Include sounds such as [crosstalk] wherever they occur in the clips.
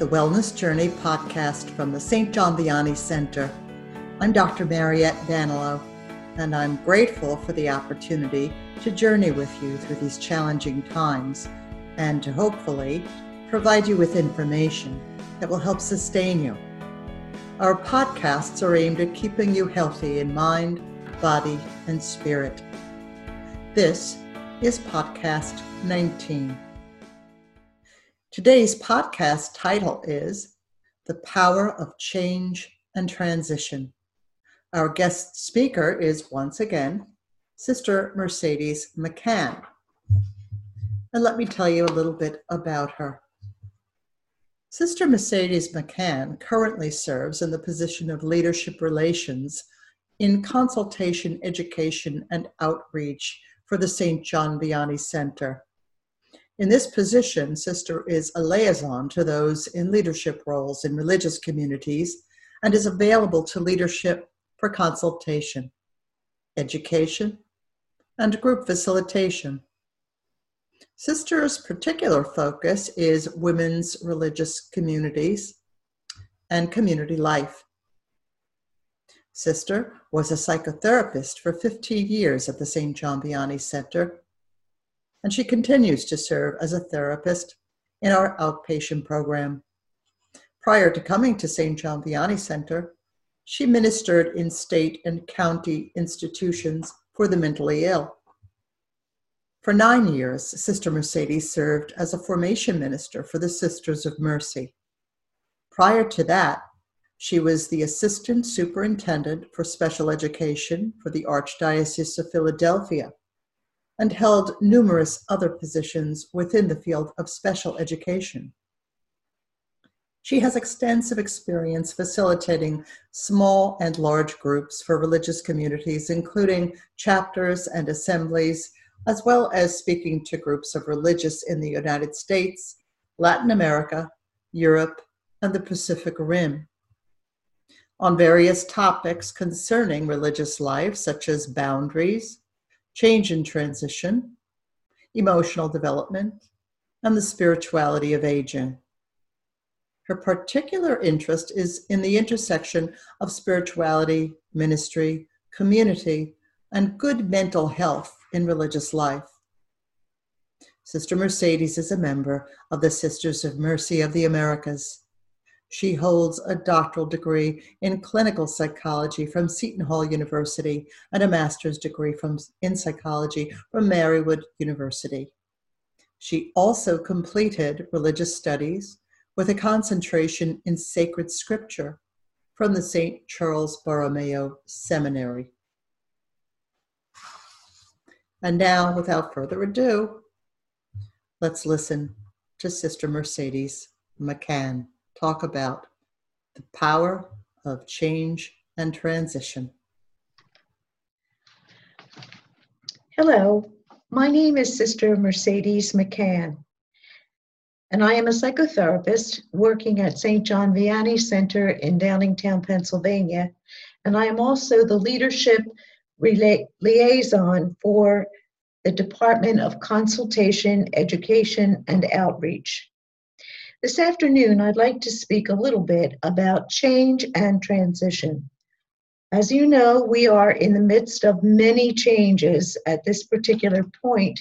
the Wellness Journey podcast from the St. John Vianney Center. I'm Dr. Mariette Danilo, and I'm grateful for the opportunity to journey with you through these challenging times and to hopefully provide you with information that will help sustain you. Our podcasts are aimed at keeping you healthy in mind, body, and spirit. This is podcast 19. Today's podcast title is The Power of Change and Transition. Our guest speaker is once again Sister Mercedes McCann. And let me tell you a little bit about her. Sister Mercedes McCann currently serves in the position of Leadership Relations in Consultation, Education, and Outreach for the St. John Vianney Center in this position, Sister is a liaison to those in leadership roles in religious communities and is available to leadership for consultation, education, and group facilitation. Sister's particular focus is women's religious communities and community life. Sister was a psychotherapist for 15 years at the St. John Vianney Center and she continues to serve as a therapist in our outpatient program. Prior to coming to St. John Vianney Center, she ministered in state and county institutions for the mentally ill. For nine years, Sister Mercedes served as a formation minister for the Sisters of Mercy. Prior to that, she was the assistant superintendent for special education for the Archdiocese of Philadelphia and held numerous other positions within the field of special education. She has extensive experience facilitating small and large groups for religious communities, including chapters and assemblies, as well as speaking to groups of religious in the United States, Latin America, Europe, and the Pacific Rim. On various topics concerning religious life, such as boundaries, change and transition, emotional development, and the spirituality of aging. Her particular interest is in the intersection of spirituality, ministry, community, and good mental health in religious life. Sister Mercedes is a member of the Sisters of Mercy of the Americas. She holds a doctoral degree in clinical psychology from Seton Hall University and a master's degree from, in psychology from Marywood University. She also completed religious studies with a concentration in sacred scripture from the St. Charles Borromeo Seminary. And now, without further ado, let's listen to Sister Mercedes McCann talk about the power of change and transition. Hello, my name is Sister Mercedes McCann, and I am a psychotherapist working at St. John Vianney Center in Downingtown, Pennsylvania, and I am also the leadership liaison for the Department of Consultation, Education, and Outreach. This afternoon, I'd like to speak a little bit about change and transition. As you know, we are in the midst of many changes at this particular point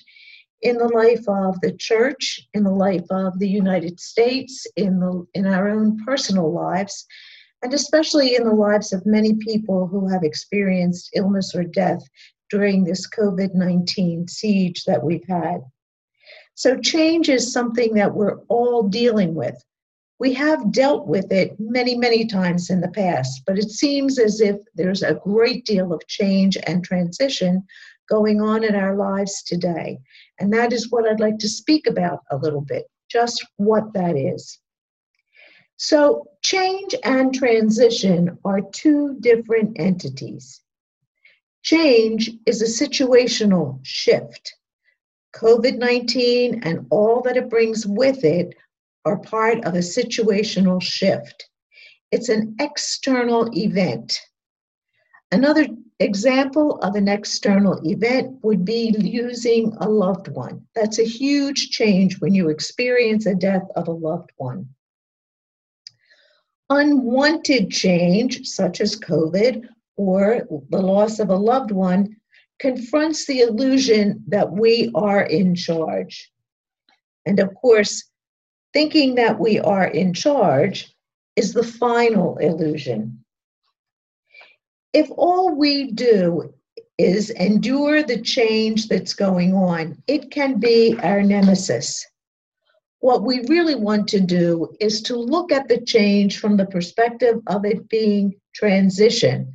in the life of the church, in the life of the United States, in, the, in our own personal lives, and especially in the lives of many people who have experienced illness or death during this COVID 19 siege that we've had. So, change is something that we're all dealing with. We have dealt with it many, many times in the past, but it seems as if there's a great deal of change and transition going on in our lives today. And that is what I'd like to speak about a little bit, just what that is. So, change and transition are two different entities. Change is a situational shift. COVID 19 and all that it brings with it are part of a situational shift. It's an external event. Another example of an external event would be losing a loved one. That's a huge change when you experience a death of a loved one. Unwanted change, such as COVID or the loss of a loved one, confronts the illusion that we are in charge. And of course, thinking that we are in charge is the final illusion. If all we do is endure the change that's going on, it can be our nemesis. What we really want to do is to look at the change from the perspective of it being transition,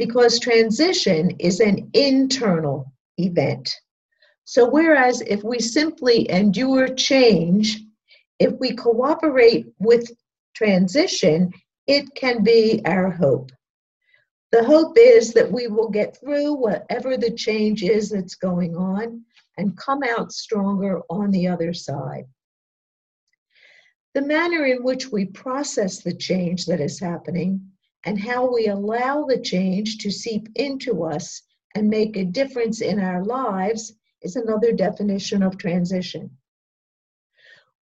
because transition is an internal event. So, whereas if we simply endure change, if we cooperate with transition, it can be our hope. The hope is that we will get through whatever the change is that's going on and come out stronger on the other side. The manner in which we process the change that is happening and how we allow the change to seep into us and make a difference in our lives is another definition of transition.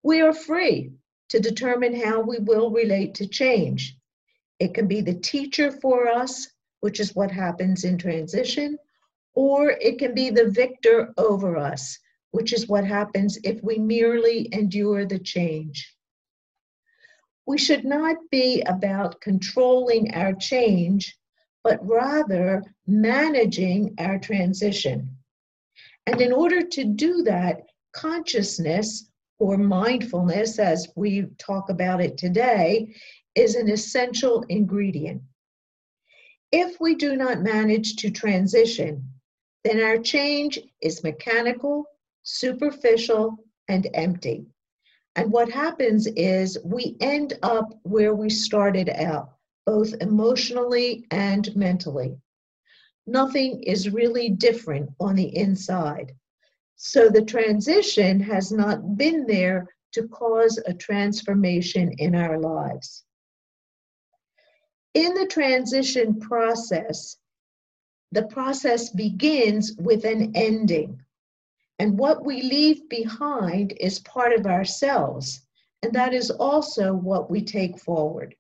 We are free to determine how we will relate to change. It can be the teacher for us which is what happens in transition, or it can be the victor over us, which is what happens if we merely endure the change. We should not be about controlling our change, but rather managing our transition. And in order to do that, consciousness or mindfulness, as we talk about it today, is an essential ingredient. If we do not manage to transition, then our change is mechanical, superficial, and empty. And what happens is we end up where we started out, both emotionally and mentally. Nothing is really different on the inside. So the transition has not been there to cause a transformation in our lives in the transition process, the process begins with an ending. And what we leave behind is part of ourselves, and that is also what we take forward.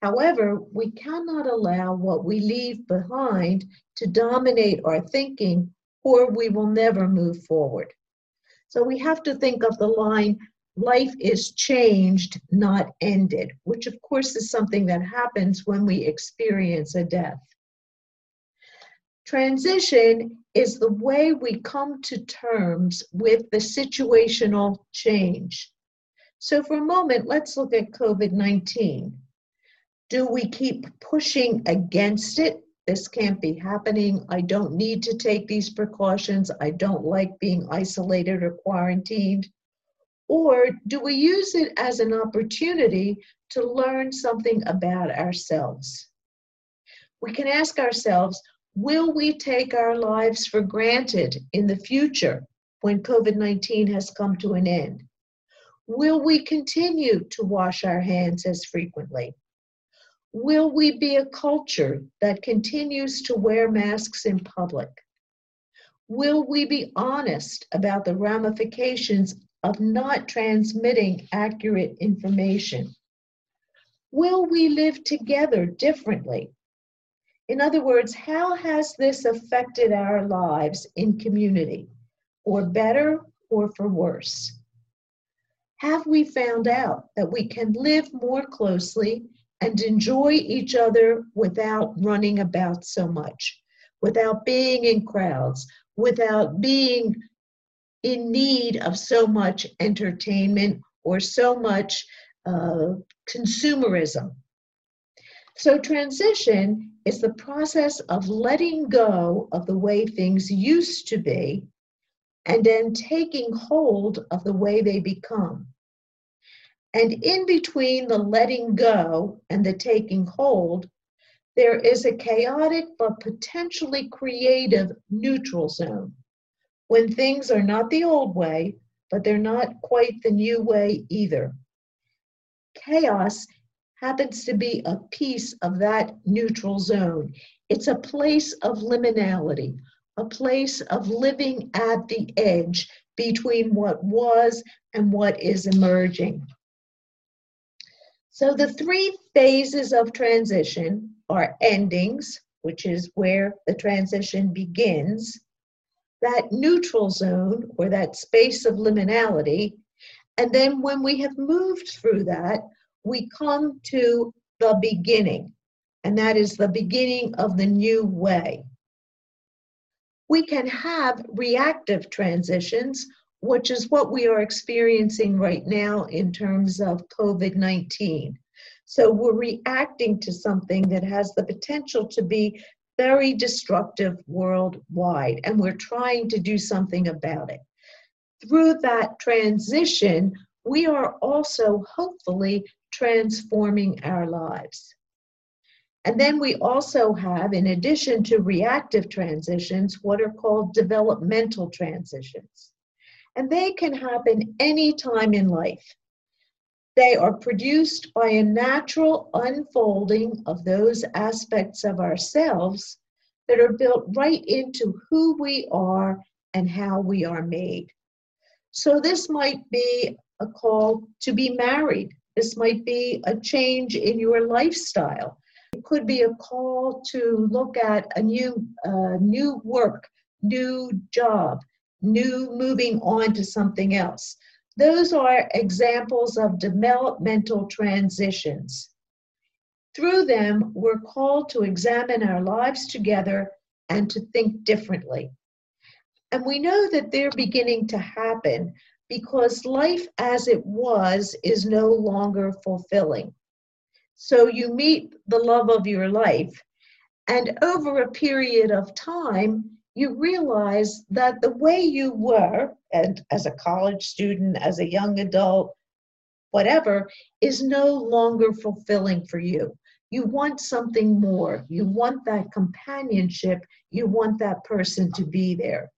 However, we cannot allow what we leave behind to dominate our thinking, or we will never move forward. So we have to think of the line life is changed, not ended, which of course is something that happens when we experience a death. Transition is the way we come to terms with the situational change. So, for a moment, let's look at COVID 19. Do we keep pushing against it? This can't be happening. I don't need to take these precautions. I don't like being isolated or quarantined. Or do we use it as an opportunity to learn something about ourselves? We can ask ourselves will we take our lives for granted in the future when COVID 19 has come to an end? Will we continue to wash our hands as frequently? Will we be a culture that continues to wear masks in public? Will we be honest about the ramifications of not transmitting accurate information? Will we live together differently? In other words, how has this affected our lives in community, for better or for worse? Have we found out that we can live more closely and enjoy each other without running about so much, without being in crowds, without being in need of so much entertainment or so much uh, consumerism. So, transition is the process of letting go of the way things used to be and then taking hold of the way they become. And in between the letting go and the taking hold, there is a chaotic but potentially creative neutral zone when things are not the old way, but they're not quite the new way either. Chaos happens to be a piece of that neutral zone. It's a place of liminality, a place of living at the edge between what was and what is emerging. So the three phases of transition are endings, which is where the transition begins, that neutral zone or that space of liminality, and then when we have moved through that, we come to the beginning, and that is the beginning of the new way. We can have reactive transitions, which is what we are experiencing right now in terms of COVID 19. So we're reacting to something that has the potential to be very destructive worldwide, and we're trying to do something about it. Through that transition, we are also hopefully transforming our lives. And then we also have, in addition to reactive transitions, what are called developmental transitions. And they can happen any time in life. They are produced by a natural unfolding of those aspects of ourselves that are built right into who we are and how we are made. So, this might be a call to be married. This might be a change in your lifestyle. It could be a call to look at a new, uh, new work, new job, new moving on to something else. Those are examples of developmental transitions. Through them, we're called to examine our lives together and to think differently. And we know that they're beginning to happen because life as it was is no longer fulfilling. So you meet the love of your life, and over a period of time, you realize that the way you were, and as a college student, as a young adult, whatever, is no longer fulfilling for you. You want something more. You want that companionship. You want that person to be there.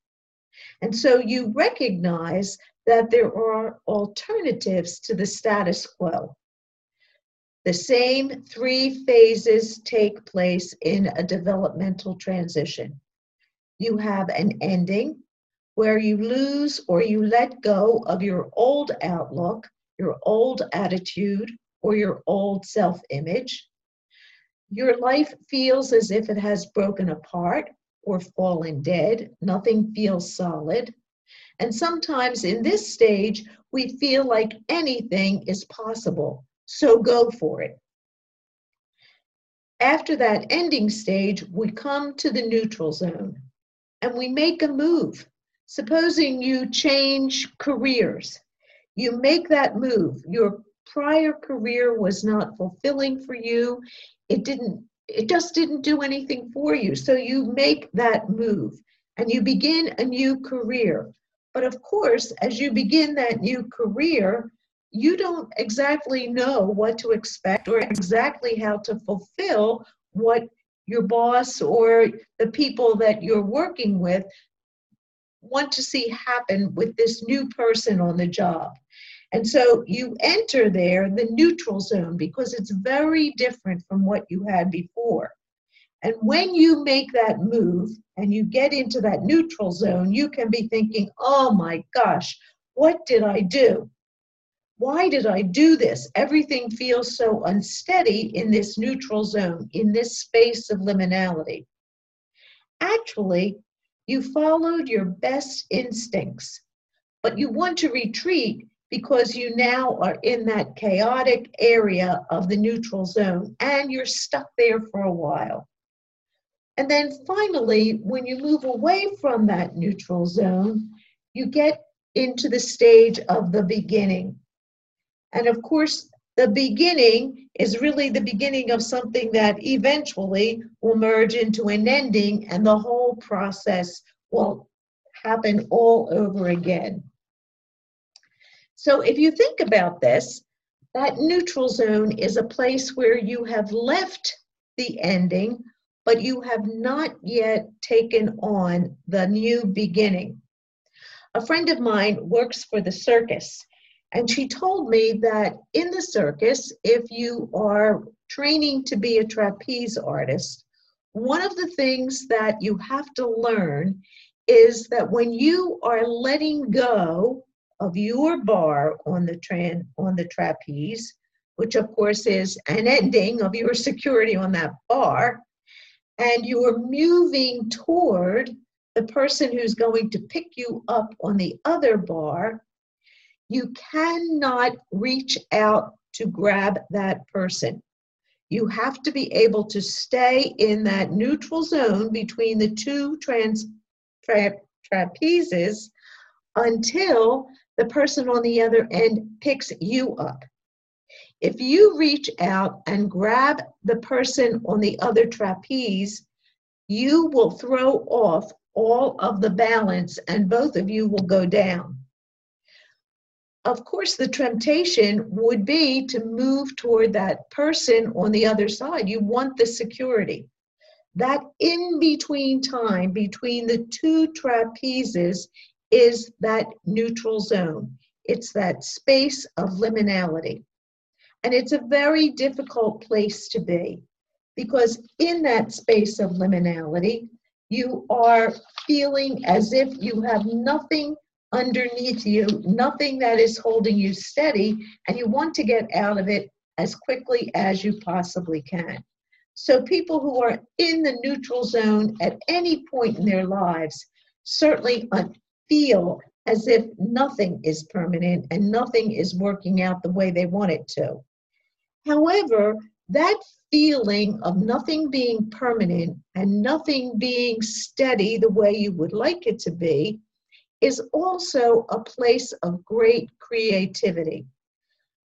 And so you recognize that there are alternatives to the status quo. The same three phases take place in a developmental transition. You have an ending where you lose or you let go of your old outlook, your old attitude, or your old self image. Your life feels as if it has broken apart or fallen dead. Nothing feels solid. And sometimes in this stage, we feel like anything is possible. So go for it. After that ending stage, we come to the neutral zone and we make a move. Supposing you change careers, you make that move. Your prior career was not fulfilling for you. It didn't it just didn't do anything for you. So you make that move and you begin a new career. But of course, as you begin that new career, you don't exactly know what to expect or exactly how to fulfill what your boss or the people that you're working with want to see happen with this new person on the job. And so you enter there the neutral zone because it's very different from what you had before. And when you make that move and you get into that neutral zone, you can be thinking, oh my gosh, what did I do? Why did I do this? Everything feels so unsteady in this neutral zone, in this space of liminality. Actually, you followed your best instincts, but you want to retreat because you now are in that chaotic area of the neutral zone and you're stuck there for a while. And then finally, when you move away from that neutral zone, you get into the stage of the beginning. And of course, the beginning is really the beginning of something that eventually will merge into an ending, and the whole process will happen all over again. So if you think about this, that neutral zone is a place where you have left the ending, but you have not yet taken on the new beginning. A friend of mine works for the circus, and she told me that in the circus, if you are training to be a trapeze artist, one of the things that you have to learn is that when you are letting go of your bar on the on the trapeze, which of course is an ending of your [laughs] security on that bar, and you are moving toward the person who's going to pick you up on the other bar, you cannot reach out to grab that person. You have to be able to stay in that neutral zone between the two trans, tra, trapezes until the person on the other end picks you up. If you reach out and grab the person on the other trapeze, you will throw off all of the balance and both of you will go down. Of course, the temptation would be to move toward that person on the other side. You want the security. That in between time between the two trapezes is that neutral zone. It's that space of liminality. And it's a very difficult place to be because in that space of liminality, you are feeling as if you have nothing underneath you, nothing that is holding you steady, and you want to get out of it as quickly as you possibly can. So, people who are in the neutral zone at any point in their lives certainly uh, feel as if nothing is permanent and nothing is working out the way they want it to. However, that feeling of nothing being permanent and nothing being steady the way you would like it to be is also a place of great creativity.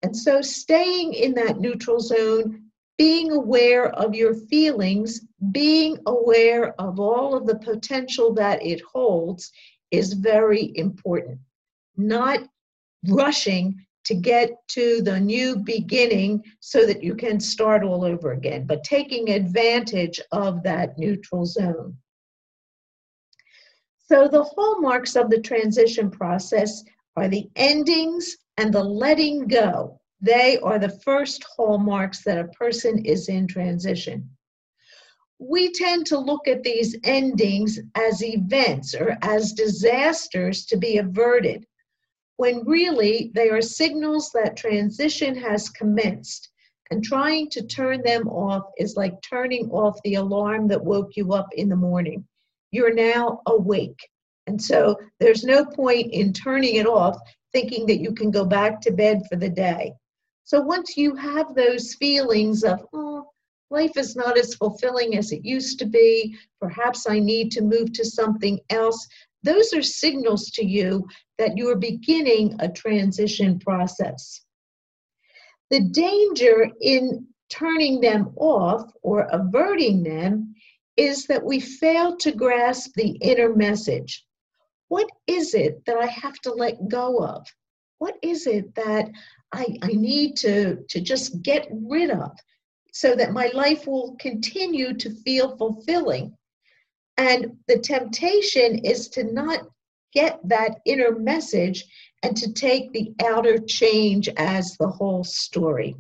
And so, staying in that neutral zone, being aware of your feelings, being aware of all of the potential that it holds is very important. Not rushing to get to the new beginning so that you can start all over again, but taking advantage of that neutral zone. So, the hallmarks of the transition process are the endings and the letting go. They are the first hallmarks that a person is in transition. We tend to look at these endings as events or as disasters to be averted when really they are signals that transition has commenced. And trying to turn them off is like turning off the alarm that woke you up in the morning. You're now awake. And so there's no point in turning it off thinking that you can go back to bed for the day. So once you have those feelings of, oh, life is not as fulfilling as it used to be, perhaps I need to move to something else, those are signals to you that you are beginning a transition process. The danger in turning them off or averting them is that we fail to grasp the inner message. What is it that I have to let go of? What is it that I, I need to, to just get rid of so that my life will continue to feel fulfilling? And the temptation is to not get that inner message and to take the outer change as the whole story.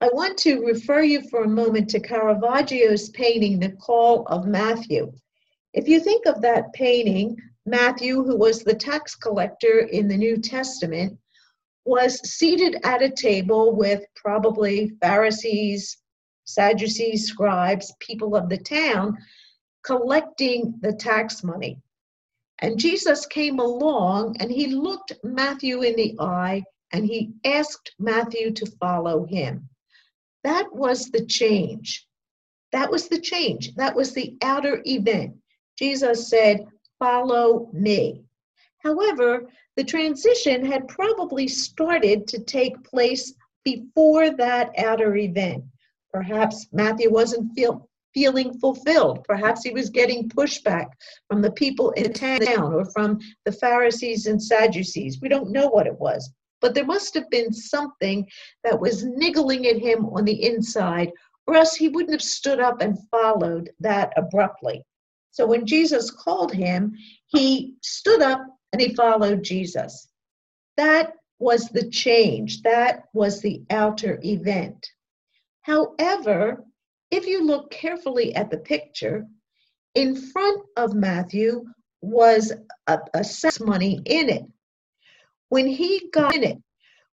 I want to refer you for a moment to Caravaggio's painting, The Call of Matthew. If you think of that painting, Matthew, who was the tax collector in the New Testament, was seated at a table with probably Pharisees, Sadducees, scribes, people of the town, collecting the tax money. And Jesus came along and he looked Matthew in the eye and he asked Matthew to follow him. That was the change. That was the change. That was the outer event. Jesus said, Follow me. However, the transition had probably started to take place before that outer event. Perhaps Matthew wasn't feel, feeling fulfilled. Perhaps he was getting pushback from the people in town or from the Pharisees and Sadducees. We don't know what it was. But there must have been something that was niggling at him on the inside, or else he wouldn't have stood up and followed that abruptly. So when Jesus called him, he stood up and he followed Jesus. That was the change, that was the outer event. However, if you look carefully at the picture, in front of Matthew was a, a money in it. When he got in it,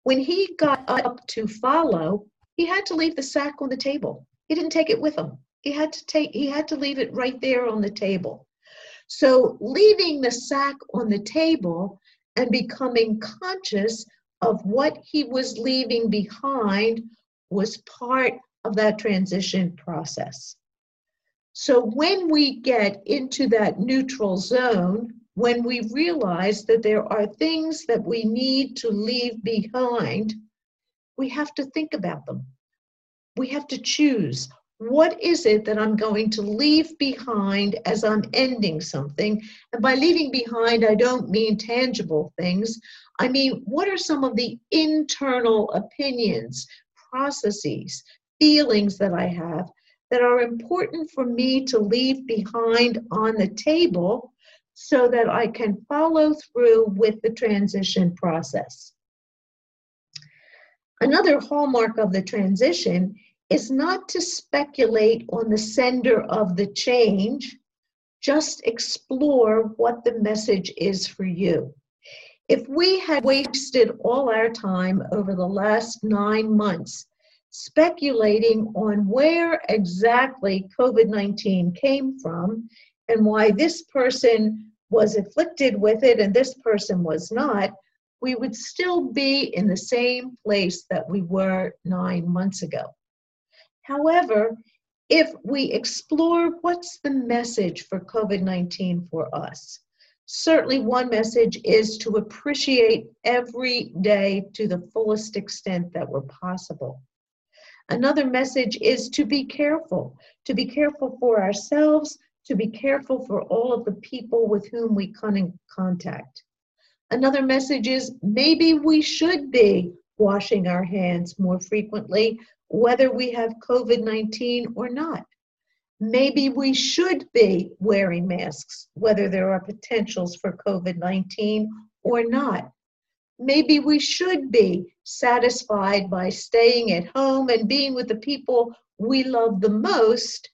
When he got up to follow, he had to leave the sack on the table. He didn't take it with him. He had to take he had to leave it right there on the table. So leaving the sack on the table and becoming conscious of what he was leaving behind was part of that transition process. So when we get into that neutral zone, when we realize that there are things that we need to leave behind, we have to think about them. We have to choose what is it that I'm going to leave behind as I'm ending something? And by leaving behind, I don't mean tangible things. I mean, what are some of the internal opinions, processes, feelings that I have that are important for me to leave behind on the table so that I can follow through with the transition process? Another hallmark of the transition is not to speculate on the sender of the change, just explore what the message is for you. If we had wasted all our time over the last nine months speculating on where exactly COVID 19 came from and why this person was afflicted with it and this person was not, we would still be in the same place that we were nine months ago. However, if we explore what's the message for COVID 19 for us, certainly one message is to appreciate every day to the fullest extent that we're possible. Another message is to be careful, to be careful for ourselves, to be careful for all of the people with whom we come in contact. Another message is maybe we should be washing our hands more frequently whether we have COVID 19 or not. Maybe we should be wearing masks, whether there are potentials for COVID 19 or not. Maybe we should be satisfied by staying at home and being with the people we love the most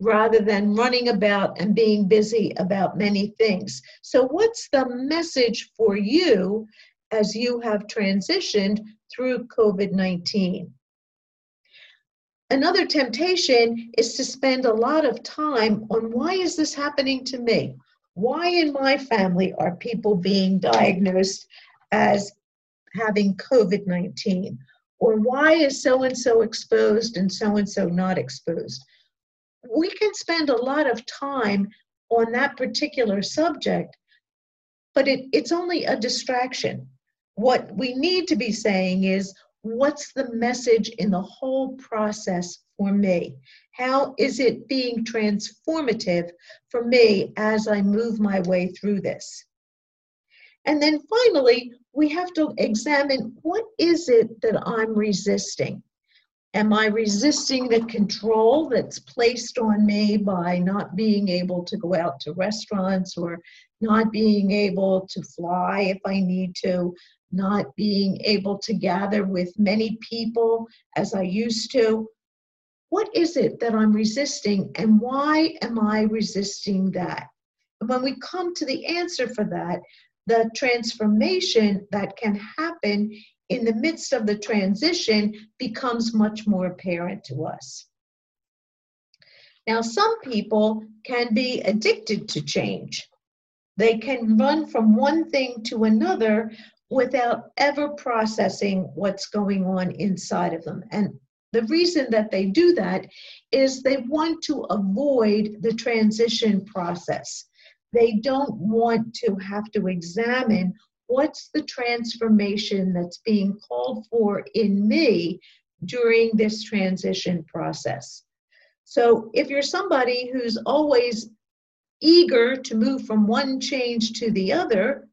rather than running about and being busy about many things. So, what's the message for you as you have transitioned through COVID 19? Another temptation is to spend a lot of time on why is this happening to me? Why in my family are people being diagnosed as having COVID 19? Or why is so and so exposed and so and so not exposed? We can spend a lot of time on that particular subject, but it, it's only a distraction. What we need to be saying is, what's the message in the whole process for me? How is it being transformative for me as I move my way through this? And then finally, we have to examine what is it that I'm resisting? Am I resisting the control that's placed on me by not being able to go out to restaurants or not being able to fly if I need to, not being able to gather with many people as I used to. What is it that I'm resisting, and why am I resisting that? And when we come to the answer for that, the transformation that can happen in the midst of the transition becomes much more apparent to us. Now, some people can be addicted to change. They can run from one thing to another without ever processing what's going on inside of them. And the reason that they do that is they want to avoid the transition process. They don't want to have to examine what's the transformation that's being called for in me during this transition process. So if you're somebody who's always eager to move from one change to the other,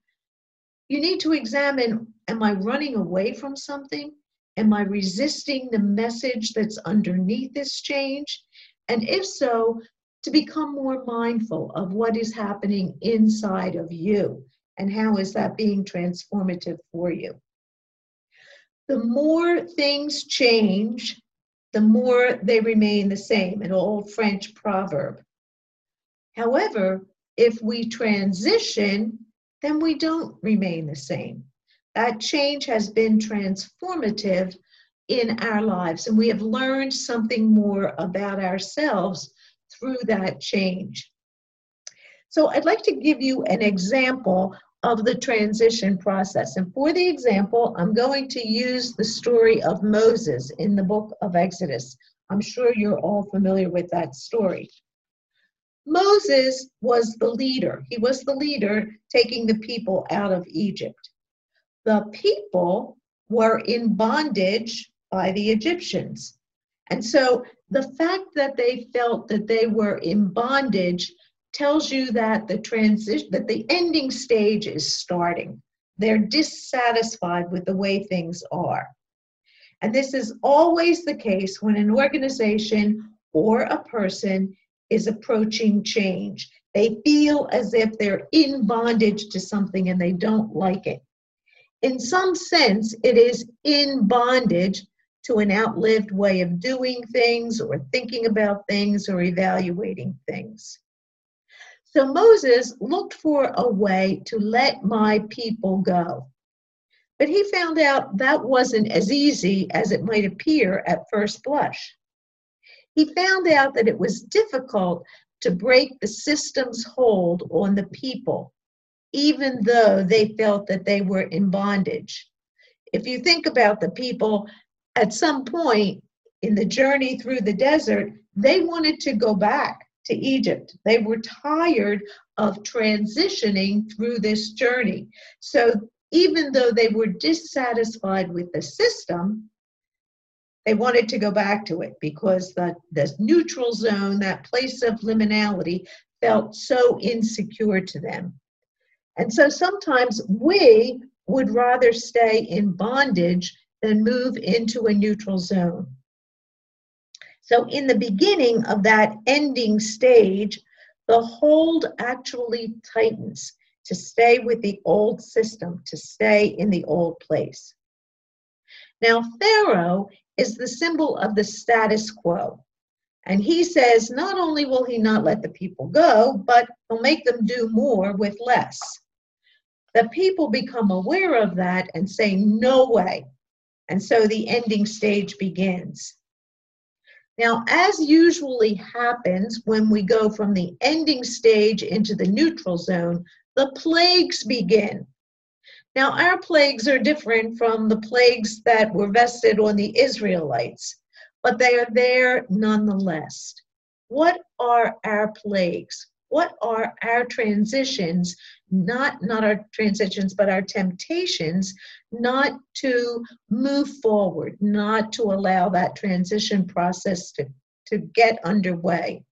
you need to examine am I running away from something? Am I resisting the message that's underneath this change? And if so, to become more mindful of what is happening inside of you and how is that being transformative for you. The more things change, the more they remain the same, an old French proverb. However, if we transition, then we don't remain the same. that change has been transformative in our lives, and we have learned something more about ourselves through that change. So, I'd like to give you an example of the transition process. And for the example, I'm going to use the story of Moses in the book of Exodus. I'm sure you're all familiar with that story. Moses was the leader. He was the leader taking the people out of Egypt. The people were in bondage by the Egyptians. And so the fact that they felt that they were in bondage tells you that the transition that the ending stage is starting. They're dissatisfied with the way things are. And this is always the case when an organization or a person is approaching change. They feel as if they're in bondage to something and they don't like it. In some sense it is in bondage to an outlived way of doing things or thinking about things or evaluating things so Moses looked for a way to let my people go. But he found out that wasn't as easy as it might appear at first blush. He found out that it was difficult to break the system's hold on the people, even though they felt that they were in bondage. If you think about the people, at some point in the journey through the desert, they wanted to go back to Egypt. They were tired of transitioning through this journey. So even though they were dissatisfied with the system, they wanted to go back to it because the, the neutral zone, that place of liminality, felt so insecure to them. And so sometimes we would rather stay in bondage than move into a neutral zone. So, in the beginning of that ending stage, the hold actually tightens to stay with the old system, to stay in the old place. Now, Pharaoh is the symbol of the status quo. And he says not only will he not let the people go, but he'll make them do more with less. The people become aware of that and say, no way. And so the ending stage begins. Now, as usually happens when we go from the ending stage into the neutral zone, the plagues begin. Now, our plagues are different from the plagues that were vested on the Israelites, but they are there nonetheless. What are our plagues? What are our transitions not not our transitions but our temptations not to move forward not to allow that transition process to, to get underway.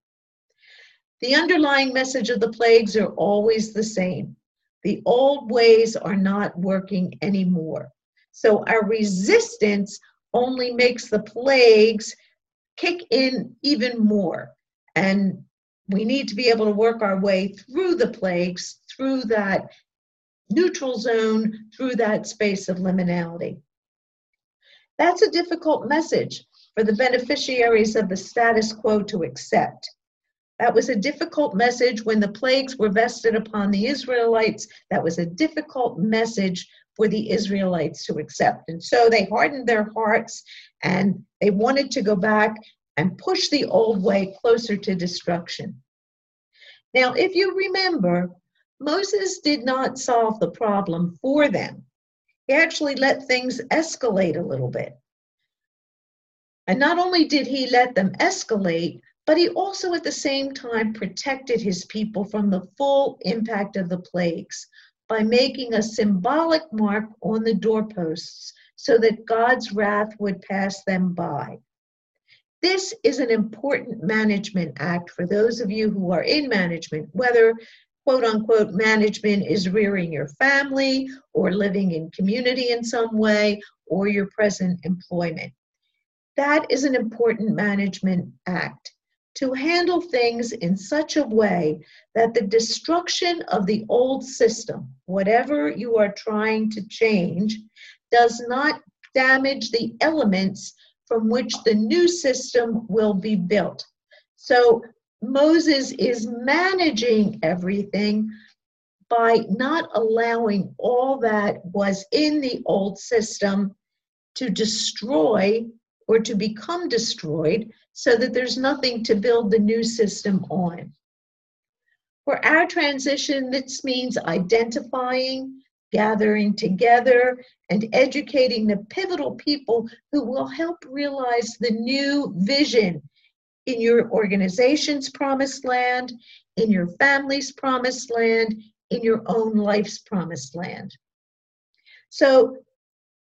The underlying message of the plagues are always the same. The old ways are not working anymore. So our resistance only makes the plagues kick in even more. And we need to be able to work our way through the plagues, through that neutral zone, through that space of liminality. That's a difficult message for the beneficiaries of the status quo to accept. That was a difficult message when the plagues were vested upon the Israelites. That was a difficult message for the Israelites to accept. And so they hardened their hearts and they wanted to go back and push the old way closer to destruction. Now, if you remember, Moses did not solve the problem for them. He actually let things escalate a little bit. And not only did he let them escalate, but he also at the same time protected his people from the full impact of the plagues by making a symbolic mark on the doorposts so that God's wrath would pass them by. This is an important management act for those of you who are in management, whether quote unquote management is rearing your family or living in community in some way or your present employment. That is an important management act to handle things in such a way that the destruction of the old system, whatever you are trying to change, does not damage the elements from which the new system will be built. So Moses is managing everything, by not allowing all that was in the old system to destroy or to become destroyed so that there's nothing to build the new system on. For our transition, this means identifying, gathering together, and educating the pivotal people who will help realize the new vision in your organization's promised land, in your family's promised land, in your own life's promised land. So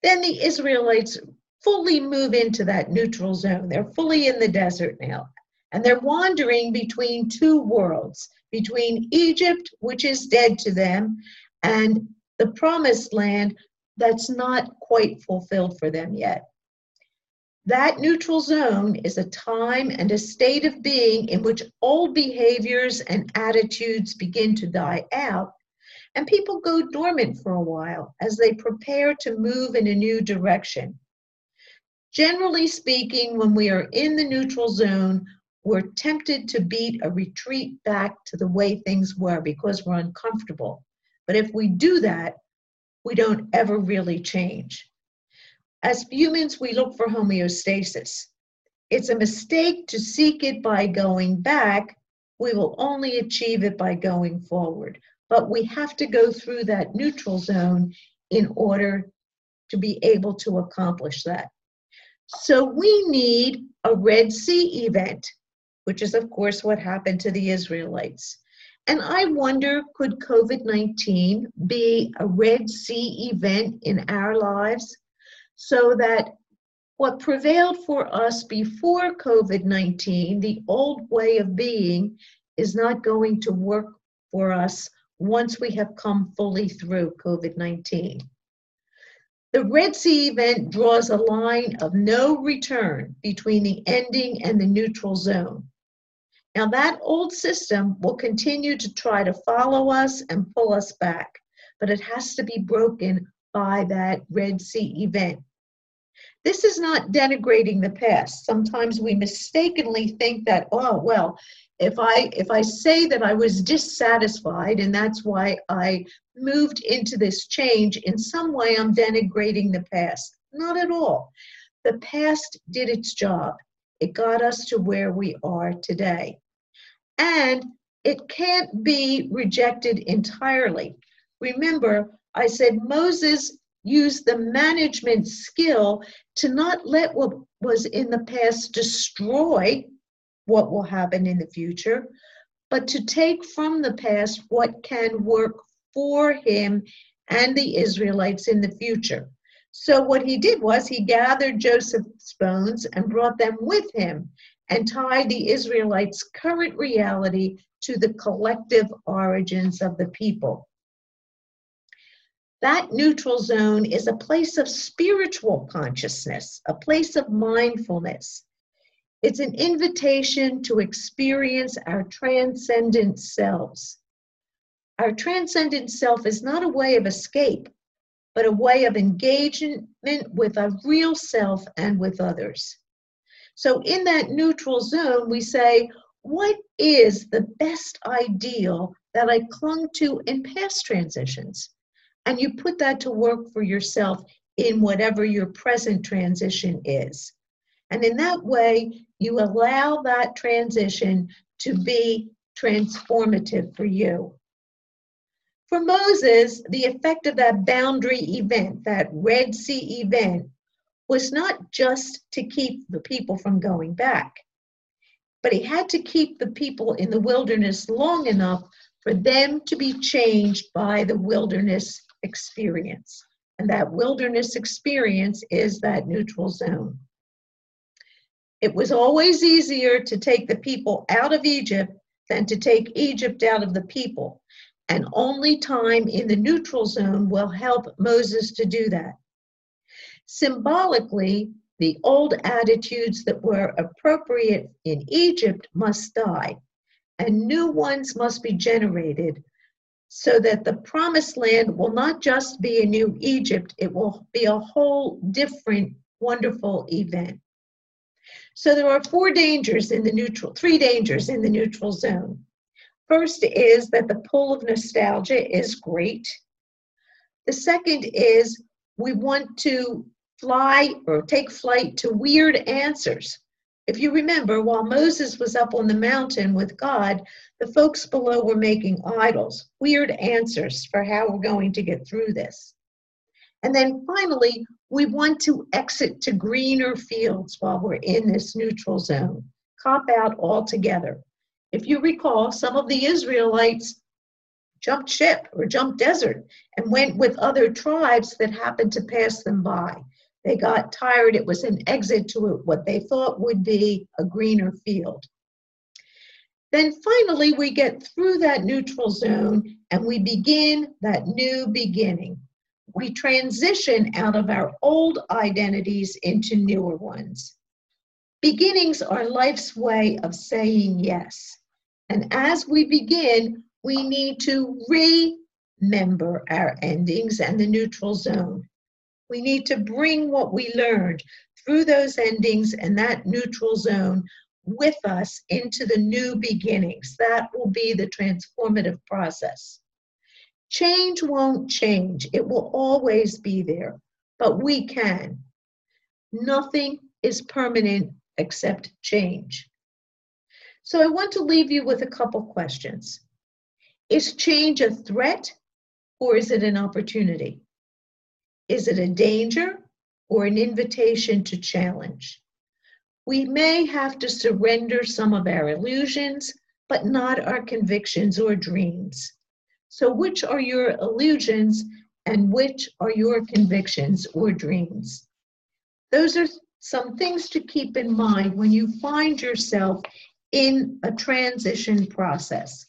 then the Israelites fully move into that neutral zone. They're fully in the desert now. And they're wandering between two worlds between Egypt, which is dead to them, and the promised land that's not quite fulfilled for them yet. That neutral zone is a time and a state of being in which old behaviors and attitudes begin to die out, and people go dormant for a while as they prepare to move in a new direction. Generally speaking, when we are in the neutral zone, we're tempted to beat a retreat back to the way things were because we're uncomfortable. But if we do that, we don't ever really change. As humans, we look for homeostasis. It's a mistake to seek it by going back. We will only achieve it by going forward. But we have to go through that neutral zone in order to be able to accomplish that. So we need a Red Sea event, which is, of course, what happened to the Israelites. And I wonder could COVID 19 be a Red Sea event in our lives? so that what prevailed for us before COVID 19, the old way of being, is not going to work for us once we have come fully through COVID 19. The Red Sea event draws a line of no return between the ending and the neutral zone. Now, that old system will continue to try to follow us and pull us back, but it has to be broken by that Red Sea event. This is not denigrating the past. Sometimes we mistakenly think that, oh, well, if I if I say that I was dissatisfied and that's why I moved into this change, in some way I'm denigrating the past. Not at all. The past did its job. It got us to where we are today. And it can't be rejected entirely. Remember, I said Moses used the management skill to not let what was in the past destroy what will happen in the future, but to take from the past what can work for him and the Israelites in the future. So, what he did was he gathered Joseph's bones and brought them with him and tie the Israelites' current reality to the collective origins of the people. That neutral zone is a place of spiritual consciousness, a place of mindfulness. It's an invitation to experience our transcendent selves. Our transcendent self is not a way of escape, but a way of engagement with a real self and with others. So, in that neutral zone, we say, What is the best ideal that I clung to in past transitions? and you put that to work for yourself in whatever your present transition is. And in that way, you allow that transition to be transformative for you. For Moses, the effect of that boundary event, that Red Sea event, was not just to keep the people from going back, but he had to keep the people in the wilderness long enough for them to be changed by the wilderness experience. And that wilderness experience is that neutral zone. It was always easier to take the people out of Egypt than to take Egypt out of the people. And only time in the neutral zone will help Moses to do that. Symbolically, the old attitudes that were appropriate in Egypt must die, and new ones must be generated so that the promised land will not just be a new Egypt, it will be a whole different, wonderful event. So there are four dangers in the neutral, three dangers in the neutral zone. First is that the pull of nostalgia is great. The second is we want to fly or take flight to weird answers. If you remember, while Moses was up on the mountain with God, the folks below were making idols, weird answers for how we're going to get through this. And then finally, we want to exit to greener fields while we're in this neutral zone, cop out altogether. If you recall, some of the Israelites jumped ship or jumped desert and went with other tribes that happened to pass them by. They got tired. It was an exit to what they thought would be a greener field. Then finally, we get through that neutral zone and we begin that new beginning. We transition out of our old identities into newer ones. Beginnings are life's way of saying yes. And as we begin, we need to remember our endings and the neutral zone. We need to bring what we learned through those endings and that neutral zone with us into the new beginnings. That will be the transformative process. Change won't change, it will always be there, but we can. Nothing is permanent except change. So I want to leave you with a couple questions. Is change a threat or is it an opportunity? Is it a danger or an invitation to challenge? We may have to surrender some of our illusions, but not our convictions or dreams. So, which are your illusions and which are your convictions or dreams? Those are some things to keep in mind when you find yourself in a transition process.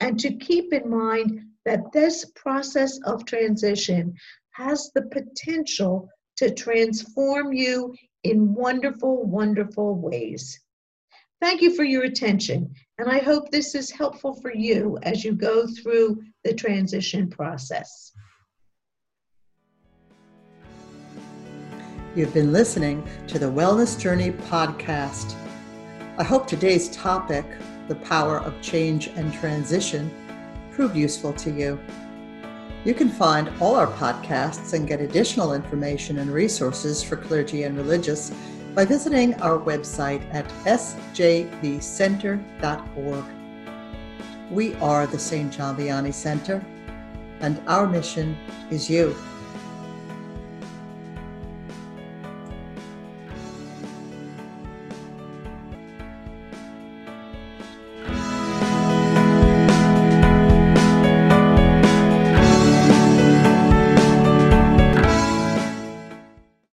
And to keep in mind that this process of transition has the potential to transform you in wonderful, wonderful ways. Thank you for your attention, and I hope this is helpful for you as you go through the transition process. You've been listening to the Wellness Journey podcast. I hope today's topic, the power of change and transition, proved useful to you. You can find all our podcasts and get additional information and resources for clergy and religious by visiting our website at sjvcenter.org. We are the St. John Vianney Center, and our mission is you.